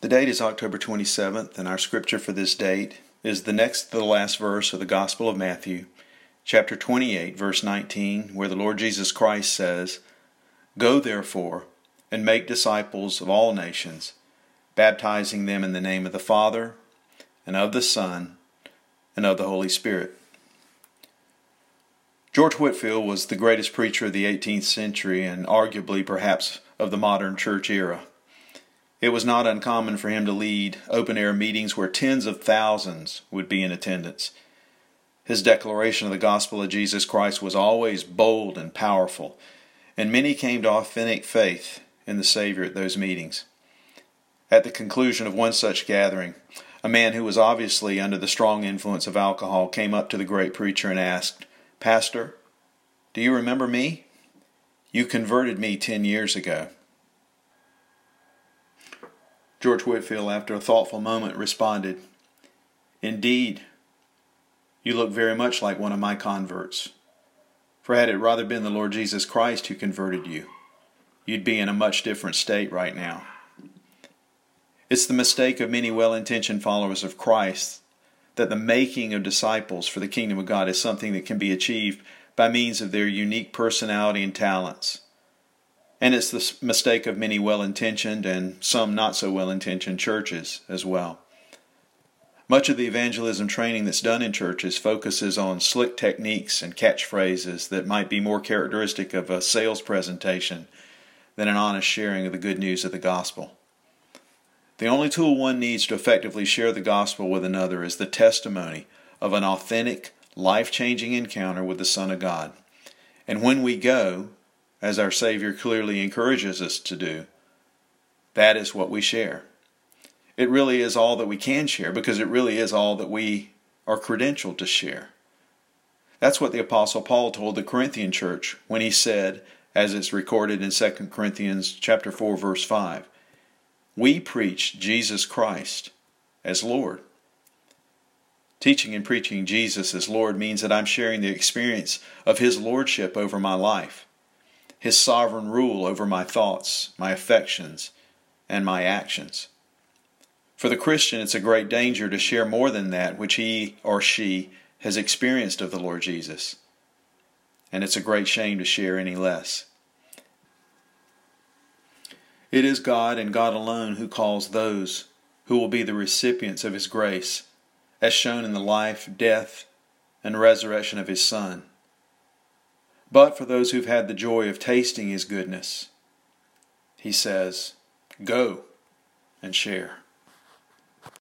The date is October 27th, and our scripture for this date is the next to the last verse of the Gospel of Matthew, chapter 28, verse 19, where the Lord Jesus Christ says, Go therefore and make disciples of all nations, baptizing them in the name of the Father, and of the Son, and of the Holy Spirit. George Whitefield was the greatest preacher of the 18th century and arguably perhaps of the modern church era. It was not uncommon for him to lead open air meetings where tens of thousands would be in attendance. His declaration of the gospel of Jesus Christ was always bold and powerful, and many came to authentic faith in the Savior at those meetings. At the conclusion of one such gathering, a man who was obviously under the strong influence of alcohol came up to the great preacher and asked, Pastor, do you remember me? You converted me ten years ago. George Whitefield, after a thoughtful moment, responded, Indeed, you look very much like one of my converts. For had it rather been the Lord Jesus Christ who converted you, you'd be in a much different state right now. It's the mistake of many well intentioned followers of Christ that the making of disciples for the kingdom of God is something that can be achieved by means of their unique personality and talents. And it's the mistake of many well intentioned and some not so well intentioned churches as well. Much of the evangelism training that's done in churches focuses on slick techniques and catchphrases that might be more characteristic of a sales presentation than an honest sharing of the good news of the gospel. The only tool one needs to effectively share the gospel with another is the testimony of an authentic, life changing encounter with the Son of God. And when we go, as our Savior clearly encourages us to do, that is what we share. It really is all that we can share because it really is all that we are credentialed to share. That's what the apostle Paul told the Corinthian church when he said, as it's recorded in 2 Corinthians chapter 4 verse 5, we preach Jesus Christ as Lord. Teaching and preaching Jesus as Lord means that I'm sharing the experience of his lordship over my life his sovereign rule over my thoughts, my affections, and my actions. For the Christian, it's a great danger to share more than that which he or she has experienced of the Lord Jesus. And it's a great shame to share any less. It is God and God alone who calls those who will be the recipients of His grace, as shown in the life, death, and resurrection of His Son but for those who've had the joy of tasting His goodness. He says, Go and share.